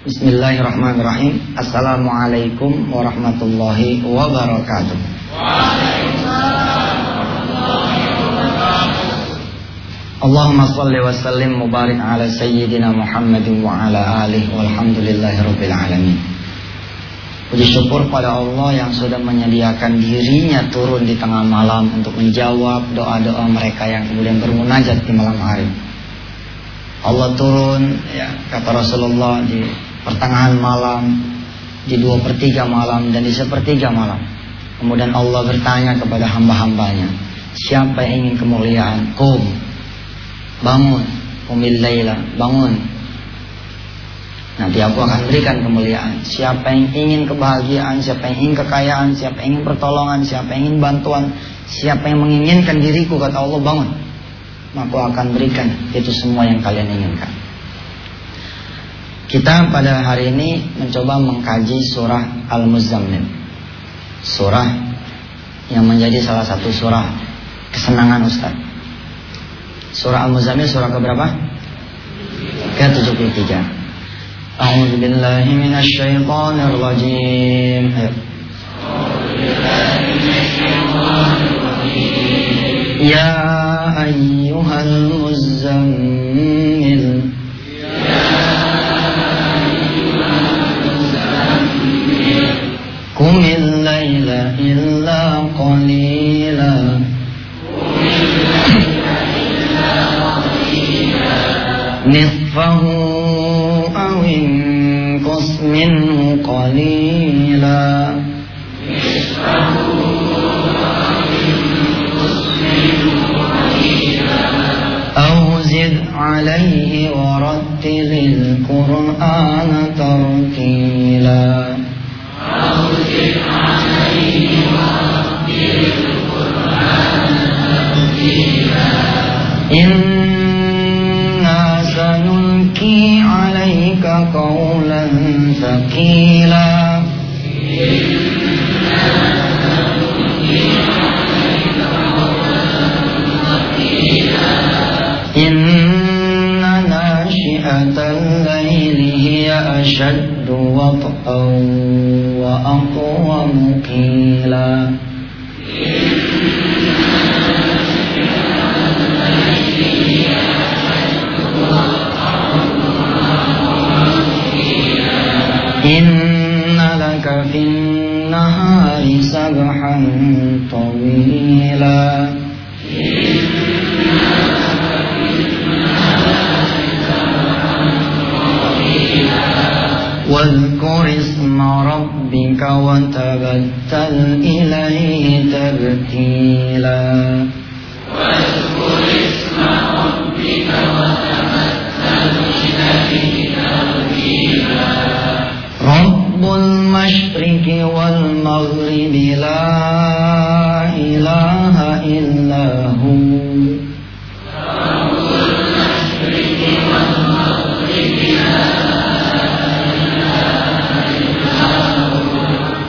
Bismillahirrahmanirrahim. Assalamualaikum warahmatullahi wabarakatuh. Allahumma salli wa sallim mubarak ala sayyidina Muhammadin wa ala alihi walhamdulillahi rabbil alamin. Puji syukur pada Allah yang sudah menyediakan dirinya turun di tengah malam untuk menjawab doa-doa mereka yang kemudian bermunajat di malam hari. Allah turun, ya, kata Rasulullah di pertengahan malam, di dua pertiga malam dan di sepertiga malam. Kemudian Allah bertanya kepada hamba-hambanya, siapa yang ingin kemuliaan? Kum, bangun, umil bangun. Nanti aku akan berikan kemuliaan. Siapa yang ingin kebahagiaan, siapa yang ingin kekayaan, siapa yang ingin pertolongan, siapa yang ingin bantuan, siapa yang menginginkan diriku, kata Allah bangun. Maka aku akan berikan itu semua yang kalian inginkan. Kita pada hari ini mencoba mengkaji surah Al-Muzammil. Surah yang menjadi salah satu surah kesenangan Ustaz. Surah Al-Muzammil surah keberapa? Ke-73. A'udzu billahi minasy rajim. Ya ayyuhal نصفه أو انقص منه قليلا. أو زد عليه ورتل القرآن ترتيلا. إنا ثقيلا طويلا. المشرق والمغرب لا إله إلا هو.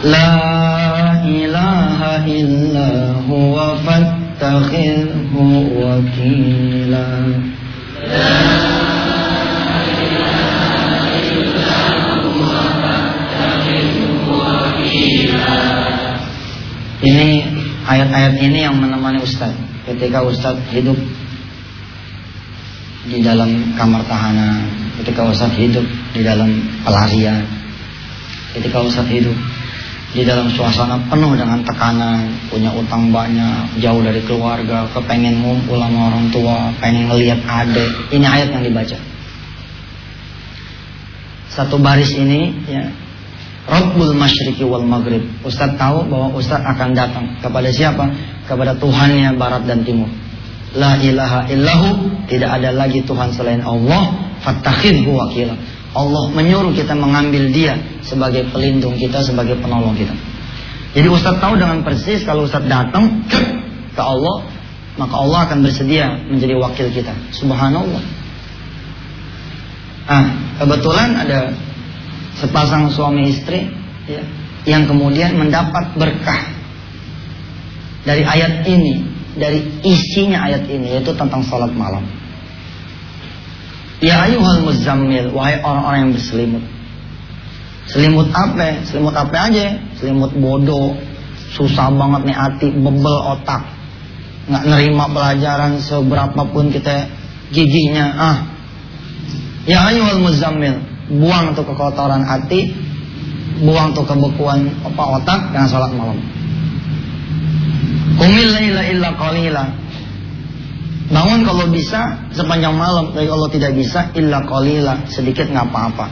لا إله إلا هو فاتخذه وكيلا. Ini ayat-ayat ini yang menemani Ustadz ketika Ustadz hidup di dalam kamar tahanan, ketika Ustadz hidup di dalam pelarian, ketika Ustadz hidup di dalam suasana penuh dengan tekanan, punya utang banyak, jauh dari keluarga, kepengen ngumpul sama orang tua, pengen ngelihat adik. Ini ayat yang dibaca. Satu baris ini ya Rabbul Masyriqi wal Maghrib. Ustaz tahu bahwa Ustaz akan datang kepada siapa? Kepada Tuhannya barat dan timur. La ilaha illahu, tidak ada lagi Tuhan selain Allah. Fattakhidhu wakila. Allah menyuruh kita mengambil dia sebagai pelindung kita, sebagai penolong kita. Jadi Ustaz tahu dengan persis kalau Ustaz datang ke Allah, maka Allah akan bersedia menjadi wakil kita. Subhanallah. Ah, kebetulan ada sepasang suami istri ya, yang kemudian mendapat berkah dari ayat ini, dari isinya ayat ini yaitu tentang salat malam. Ya ayuhal muzammil, wahai orang-orang yang berselimut. Selimut apa? Selimut apa aja? Selimut bodoh. Susah banget nih hati, bebel otak. Nggak nerima pelajaran seberapa pun kita giginya. Ah. Ya ayyuhal muzammil. Buang tuh kekotoran hati. Buang tuh kebekuan otak dengan sholat malam. Umil illa qalila. Bangun kalau bisa sepanjang malam, tapi kalau tidak bisa illa qalila, sedikit nggak apa-apa.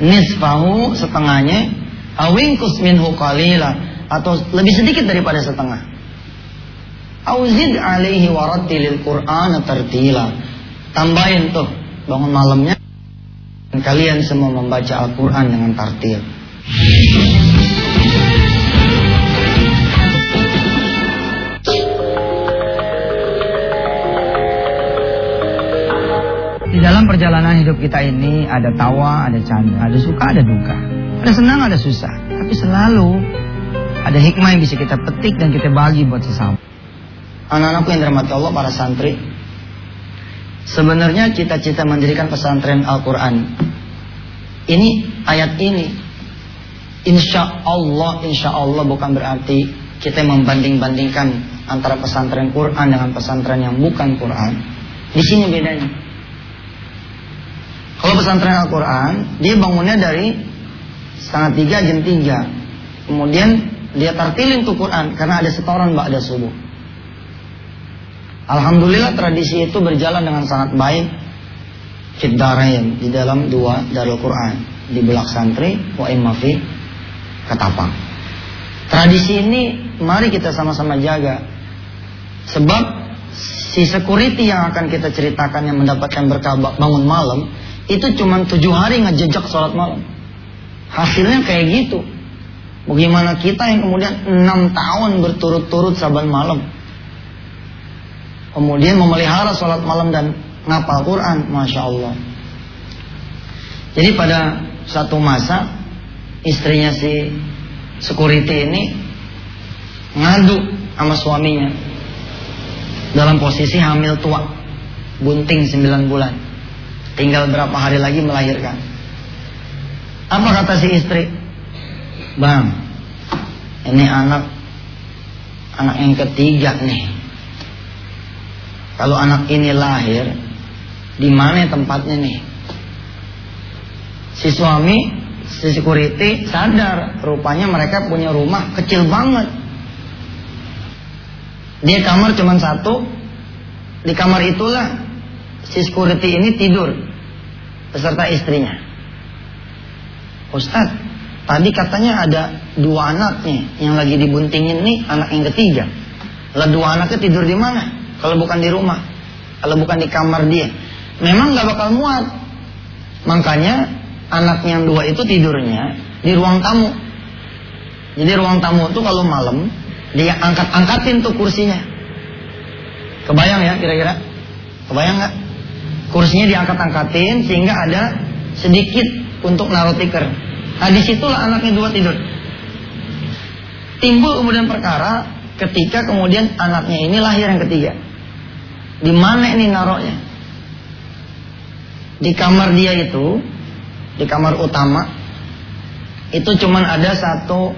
Nisfahu setengahnya, awingkus minhu qalila atau lebih sedikit daripada setengah. Auzid alaihi warattilil Qur'an tartila. Tambahin tuh bangun malamnya kalian semua membaca Al-Qur'an dengan tartil. Di dalam perjalanan hidup kita ini ada tawa, ada canda, ada suka, ada duka. Ada senang, ada susah. Tapi selalu ada hikmah yang bisa kita petik dan kita bagi buat sesama. Anak-anakku yang dirahmati Allah, para santri. Sebenarnya cita-cita mendirikan pesantren Al-Quran. Ini ayat ini. Insya Allah, insya Allah bukan berarti kita membanding-bandingkan antara pesantren Quran dengan pesantren yang bukan Quran. Di sini bedanya. Kalau pesantren Al-Quran, dia bangunnya dari setengah tiga jam tiga. Kemudian dia tartilin tuh Quran karena ada setoran ada subuh. Alhamdulillah tradisi itu berjalan dengan sangat baik. Fiddarain di dalam dua Darul Quran di Belak Santri wa Mafi Ketapang. Tradisi ini mari kita sama-sama jaga. Sebab si security yang akan kita ceritakan yang mendapatkan berkah bangun malam itu cuma tujuh hari ngejejak sholat malam. Hasilnya kayak gitu. Bagaimana kita yang kemudian enam tahun berturut-turut saban malam. Kemudian memelihara sholat malam dan ngapal Quran. Masya Allah. Jadi pada satu masa istrinya si security ini ngadu sama suaminya dalam posisi hamil tua bunting 9 bulan Tinggal berapa hari lagi melahirkan. Apa kata si istri? Bang, ini anak anak yang ketiga nih. Kalau anak ini lahir, di mana tempatnya nih? Si suami, si security sadar, rupanya mereka punya rumah kecil banget. Dia kamar cuma satu, di kamar itulah si security ini tidur beserta istrinya. Ustadz, tadi katanya ada dua anaknya yang lagi dibuntingin nih anak yang ketiga. Lah dua anaknya tidur di mana? Kalau bukan di rumah, kalau bukan di kamar dia, memang nggak bakal muat. Makanya anak yang dua itu tidurnya di ruang tamu. Jadi ruang tamu itu kalau malam dia angkat-angkatin tuh kursinya. Kebayang ya kira-kira? Kebayang nggak? kursinya diangkat-angkatin sehingga ada sedikit untuk naruh tikar. Nah di situlah anaknya dua tidur. Timbul kemudian perkara ketika kemudian anaknya ini lahir yang ketiga. Di mana ini naruhnya? Di kamar dia itu, di kamar utama, itu cuman ada satu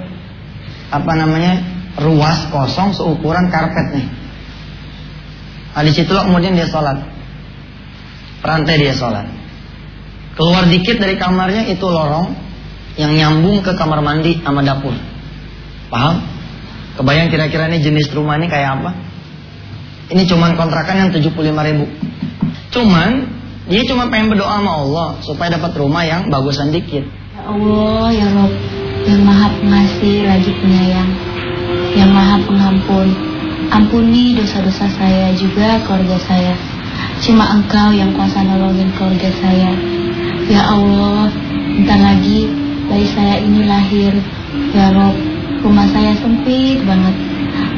apa namanya ruas kosong seukuran karpet nih. Nah di situlah kemudian dia sholat rantai dia sholat. Keluar dikit dari kamarnya itu lorong yang nyambung ke kamar mandi sama dapur. Paham? Kebayang kira-kira ini jenis rumah ini kayak apa? Ini cuman kontrakan yang 75 ribu. Cuman dia cuma pengen berdoa sama Allah supaya dapat rumah yang bagusan dikit. Ya Allah, ya Rob, yang maha pengasih lagi penyayang, yang maha pengampun. Ampuni dosa-dosa saya juga keluarga saya. Cuma engkau yang kuasa nolongin keluarga saya. Ya Allah, bentar lagi bayi saya ini lahir. Ya Rob, rumah saya sempit banget.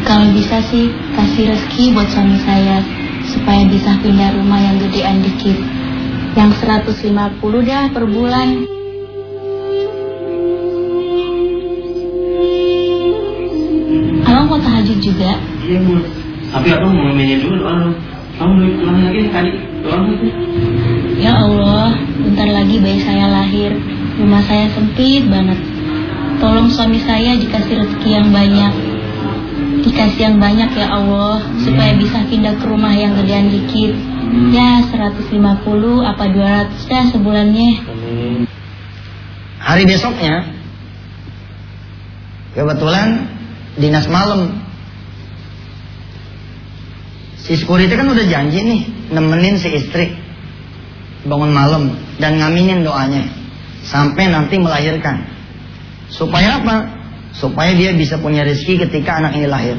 Kalau bisa sih kasih rezeki buat suami saya supaya bisa pindah rumah yang gedean dikit. Yang 150 dah per bulan. Abang mau tahajud juga? Iya, Bu. Tapi aku mau nanya dulu, kamu lagi tadi doang Ya Allah, bentar lagi bayi saya lahir. Rumah saya sempit banget. Tolong suami saya dikasih rezeki yang banyak. Dikasih yang banyak ya Allah, supaya bisa pindah ke rumah yang gedean dikit. Ya 150 apa 200 ya sebulannya. Hari besoknya kebetulan dinas malam. Si security kan udah janji nih nemenin si istri bangun malam dan ngaminin doanya sampai nanti melahirkan. Supaya apa? Supaya dia bisa punya rezeki ketika anak ini lahir.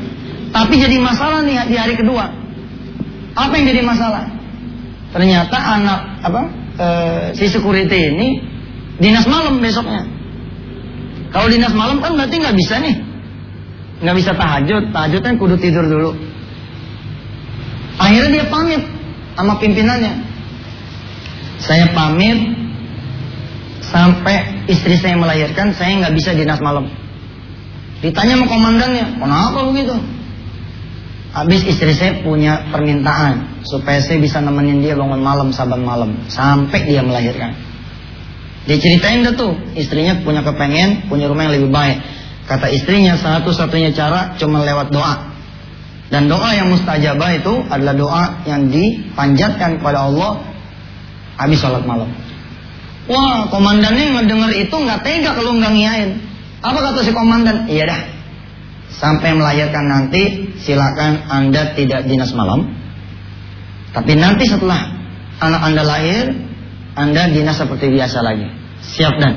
Tapi jadi masalah nih di hari kedua. Apa yang jadi masalah? Ternyata anak apa e, si security ini dinas malam besoknya. Kalau dinas malam kan berarti nggak bisa nih, nggak bisa tahajud. Tahajud kan kudu tidur dulu. Akhirnya dia pamit sama pimpinannya. Saya pamit sampai istri saya melahirkan, saya nggak bisa dinas malam. Ditanya sama komandannya, kenapa begitu? Habis istri saya punya permintaan supaya saya bisa nemenin dia bangun malam saban malam sampai dia melahirkan. Dia ceritain dah tuh istrinya punya kepengen punya rumah yang lebih baik. Kata istrinya satu-satunya cara cuma lewat doa. Dan doa yang mustajabah itu adalah doa yang dipanjatkan kepada Allah habis sholat malam. Wah komandannya ngedenger itu nggak tega kalau nggak ngiyain. Apa kata si komandan? Iya dah sampai melahirkan nanti silakan Anda tidak dinas malam. Tapi nanti setelah anak Anda lahir, Anda dinas seperti biasa lagi. Siap dan.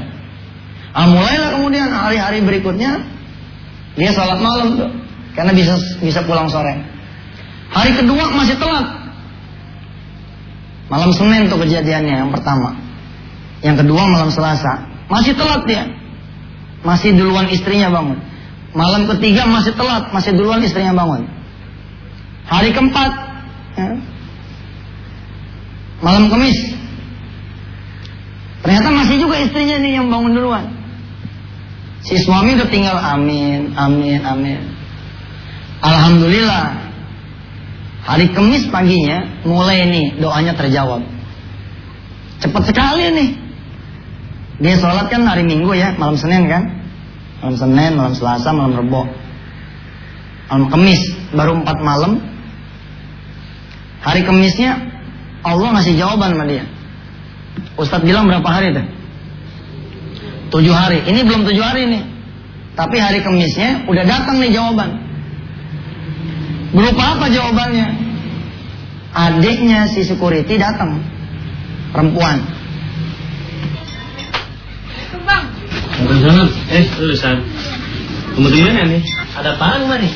Ah, mulailah kemudian hari-hari berikutnya dia sholat malam tuh. Karena bisa bisa pulang sore. Hari kedua masih telat. Malam Senin tuh kejadiannya yang pertama. Yang kedua malam Selasa. Masih telat dia. Masih duluan istrinya bangun. Malam ketiga masih telat, masih duluan istrinya bangun. Hari keempat, ya, malam kemis, ternyata masih juga istrinya nih yang bangun duluan. Si suami udah tinggal amin, amin, amin. Alhamdulillah. Hari Kemis paginya mulai nih doanya terjawab. Cepat sekali nih. Dia sholat kan hari Minggu ya, malam Senin kan malam Senin, malam Selasa, malam Rebo, malam Kemis, baru empat malam. Hari Kemisnya Allah ngasih jawaban sama dia. Ustadz bilang berapa hari tuh? Tujuh hari. Ini belum tujuh hari nih. Tapi hari Kemisnya udah datang nih jawaban. Berupa apa jawabannya? Adiknya si security datang. Perempuan. Bang, Waalaikumsalam. Eh, lu San. Kemudian nih, ada apa kemari?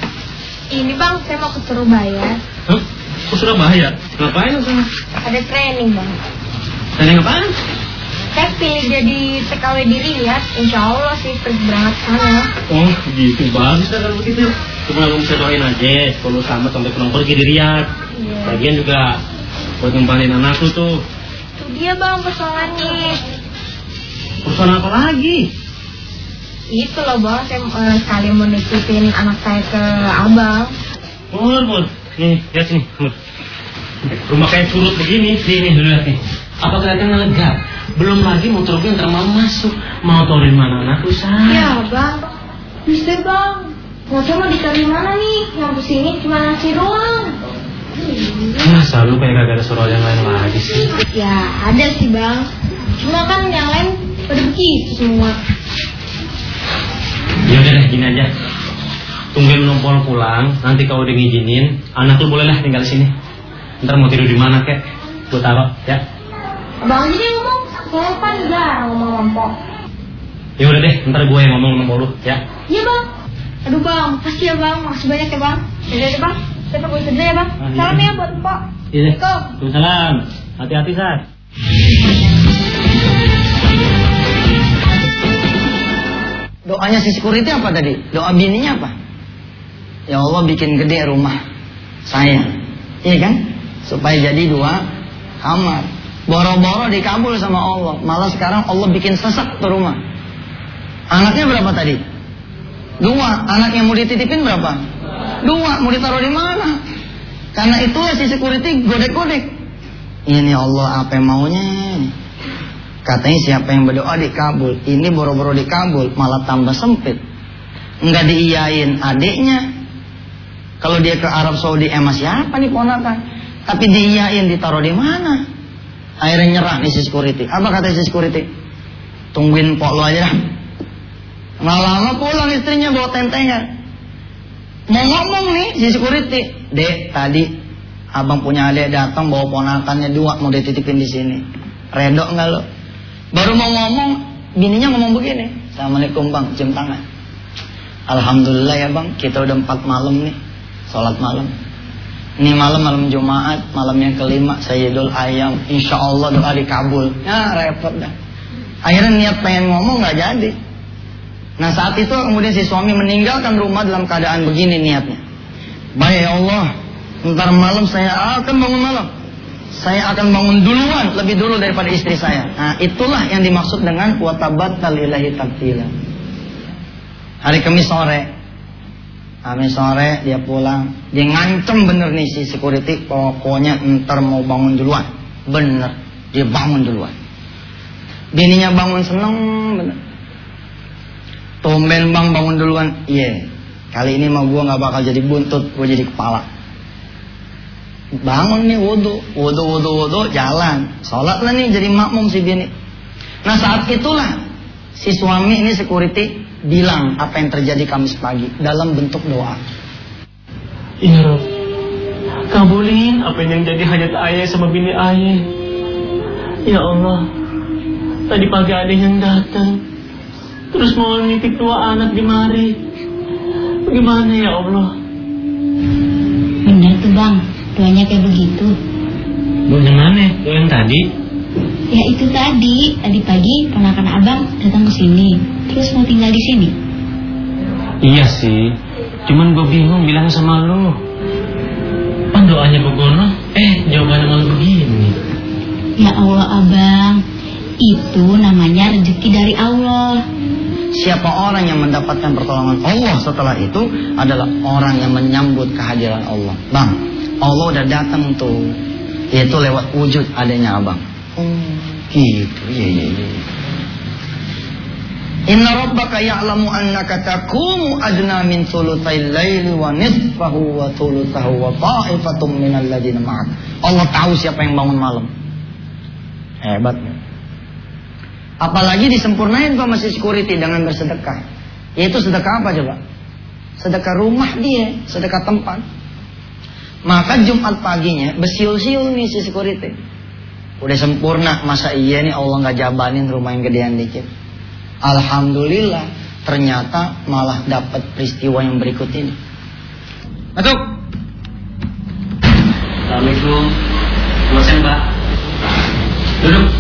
Ini bang, saya mau ke Surabaya. Hah? Ke Surabaya? Ngapain lu sana? Ada training bang. Training apaan? Saya pilih jadi TKW di Riyadh. Insya Allah sih pergi berangkat sana. Oh, gitu. Bagus kan kalau begitu. Cuma lu bisa doain aja. Kalau sama sampai pulang pergi di Riyadh. Iya. Bagian juga buat ngembalin anak lu tuh. Itu dia bang persoalannya. Perusahaan apa lagi? Itu loh bang, saya eh, sekali mau nitipin anak saya ke abang. Mur, mur. Nih, lihat sini, mur. Rumah kayak curut begini. Lu lihat nih. Apa kelihatannya lega? Belum lagi motor gue ntar mau masuk. Mau dari mana anak lu, San? Ya bang, bisa bang. Motor mau dicari mana nih? Yang ke sini cuma nasi doang. Masa lu kayak gak ada suara yang lain lagi sih? Ya ada sih bang. Cuma kan yang lain pada begitu semua. Ya udah deh, gini aja. Tungguin numpol pulang, nanti kalau udah ngizinin, anak lu bolehlah tinggal di sini. Ntar mau tidur di mana kek? Gue taruh, ya. Abang aja deh ngomong. Saya kan jarang ngomong ngomong. Ya udah deh, ntar gue yang ngomong sama lu, ya. Iya bang. Aduh bang, makasih ya bang, makasih banyak ya bang. Yaudah deh bang, saya pergi kerja ya bang. Ah, iya. Salam ya buat Mpok. Iya. Assalamualaikum. Waalaikumsalam. Hati-hati, Sat. Doanya si security apa tadi? Doa bininya apa? Ya Allah bikin gede rumah saya. Iya kan? Supaya jadi dua kamar. Boro-boro dikabul sama Allah. Malah sekarang Allah bikin sesak tuh rumah. Anaknya berapa tadi? Dua. Anak yang mau dititipin berapa? Dua. Mau ditaruh di mana? Karena itulah si security godek-godek. Ini Allah apa yang maunya? Katanya siapa yang berdoa dikabul. Ini boro-boro dikabul, malah tambah sempit. Nggak diiyain adiknya. Kalau dia ke Arab Saudi, emang siapa nih ponakan? Tapi diiyain ditaruh di mana? Akhirnya nyerah nih si security. Apa kata si security? Tungguin pok lo aja. Nggak lama pulang istrinya bawa tentengan. Mau ngomong nih si security. Dek, tadi abang punya adik datang bawa ponakannya dua mau dititipin di sini. Redok nggak lo? Baru mau ngomong, bininya ngomong begini. Assalamualaikum bang, cium tangan. Alhamdulillah ya bang, kita udah empat malam nih, sholat malam. Ini malam malam Jumat, malam yang kelima Sayyidul Ayam, insya Allah doa dikabul. Ya repot dah. Akhirnya niat pengen ngomong nggak jadi. Nah saat itu kemudian si suami meninggalkan rumah dalam keadaan begini niatnya. Baik ya Allah, ntar malam saya akan bangun malam. Saya akan bangun duluan, lebih dulu daripada istri saya. Nah itulah yang dimaksud dengan watabat talilahi tabtila. Hari Kamis sore, Kamis sore dia pulang, dia ngancem bener nih si security, pokoknya ntar mau bangun duluan, bener, dia bangun duluan. Bininya bangun seneng bener. Tumben bang bangun duluan, iya. Yeah. Kali ini mau gue nggak bakal jadi buntut, gue jadi kepala. Bangun nih wudhu, wudhu, wudhu, wudhu, jalan. Sholat lah nih jadi makmum si bini. Nah saat itulah si suami ini security bilang apa yang terjadi Kamis pagi dalam bentuk doa. Ya Rob, kabulin apa yang jadi hajat ayah sama bini ayah. Ya Allah, tadi pagi ada yang datang, terus mau nitip dua anak di mari. Bagaimana ya Allah? Benar tuh bang, doanya kayak begitu. Bu yang mana? Bu yang tadi? Ya itu tadi, tadi pagi ponakan abang datang ke sini, terus mau tinggal di sini. Iya sih, cuman gue bingung bilang sama lo. Pan doanya begono, eh jawabannya malah begini. Ya Allah abang, itu namanya rezeki dari Allah. Siapa orang yang mendapatkan pertolongan Allah setelah itu adalah orang yang menyambut kehadiran Allah. Bang, Allah udah datang tuh. Itu lewat wujud adanya abang. Oh, gitu. Iya, iya, iya. Inna rabbaka ya'lamu annaka takumu adna min thulutsai laili wa nisfahu wa thulutsahu wa ta'ifatum minal ladzina ma'ak. Allah tahu siapa yang bangun malam. Hebat. Apalagi disempurnain sama si security dengan bersedekah. Yaitu sedekah apa coba? Sedekah rumah dia, sedekah tempat. Maka Jumat paginya besiul-siul nih si security. Udah sempurna, masa iya nih Allah nggak jabanin rumah yang gedean dikit. Alhamdulillah, ternyata malah dapat peristiwa yang berikut ini. Masuk. Assalamualaikum. Selamat Mbak. Duduk.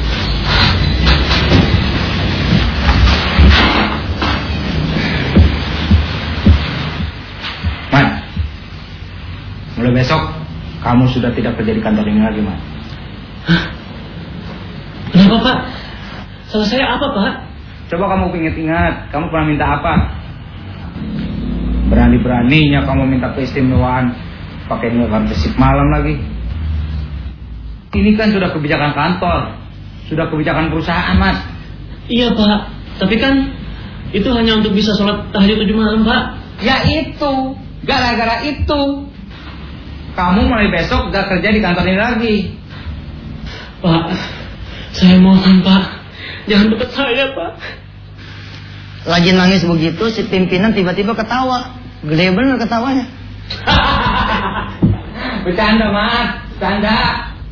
Mulai besok kamu sudah tidak kerja di kantor ini lagi, Man. Kenapa Pak? Salah saya apa Pak? Coba kamu ingat-ingat, kamu pernah minta apa? Berani-beraninya kamu minta keistimewaan pakai nilai besik malam lagi. Ini kan sudah kebijakan kantor, sudah kebijakan perusahaan, Mas. Iya Pak, tapi kan itu hanya untuk bisa sholat tahajud tujuh malam Pak. Ya itu, gara-gara itu. Kamu mulai besok gak kerja di kantor ini lagi. Pak, saya mohon Pak, jangan dekat saya Pak. Lagi nangis begitu, si pimpinan tiba-tiba ketawa. Gede bener ketawanya. Bercanda, Mas. Bercanda.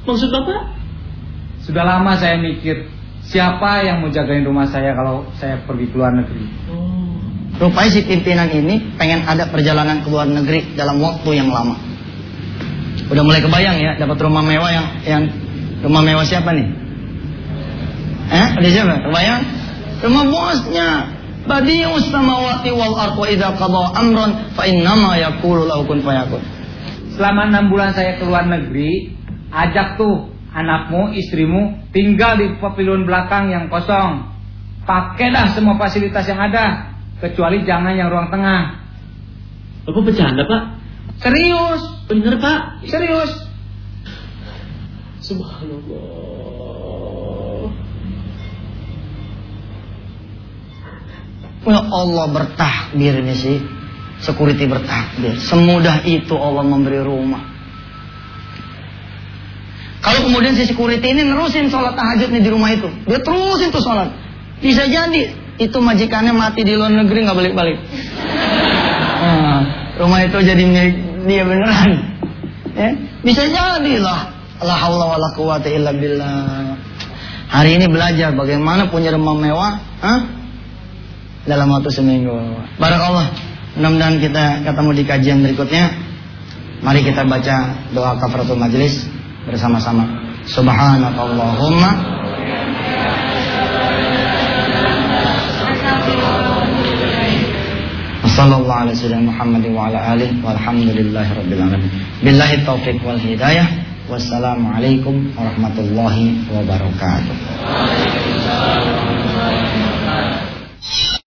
Maksud Bapak? Sudah lama saya mikir, siapa yang mau jagain rumah saya kalau saya pergi ke luar negeri. Oh. Rupanya si pimpinan ini pengen ada perjalanan ke luar negeri dalam waktu yang lama. Udah mulai kebayang ya, dapat rumah mewah yang yang rumah mewah siapa nih? Eh, ada siapa? Kebayang? Rumah bosnya. Badius samawati wal ardh wa idza qada amran fa innama yaqulu lahu kun fayakun. Selama enam bulan saya ke luar negeri, ajak tuh anakmu, istrimu tinggal di pavilion belakang yang kosong. Pakai dah semua fasilitas yang ada, kecuali jangan yang ruang tengah. Bapak bercanda Pak? Serius. Bener pak, serius. Subhanallah. Ya Allah bertakbir ini sih. Security bertakbir. Semudah itu Allah memberi rumah. Kalau kemudian si security ini nerusin sholat tahajud nih di rumah itu, dia terusin tuh sholat. Bisa jadi itu majikannya mati di luar negeri nggak balik-balik. Rumah itu jadi milik dia beneran. Ya, bisa jadi lah. La haula wala quwata illa billah. Hari ini belajar bagaimana punya rumah mewah, Hah? dalam waktu seminggu. Barakallah. Mudah-mudahan kita ketemu di kajian berikutnya. Mari kita baca doa kafaratul majlis bersama-sama. Subhanakallahumma Sallallahu alaihi wasallam Muhammad wa ala alihi walhamdulillahi rabbil alamin. Billahi taufiq wal hidayah. Wassalamualaikum warahmatullahi wabarakatuh.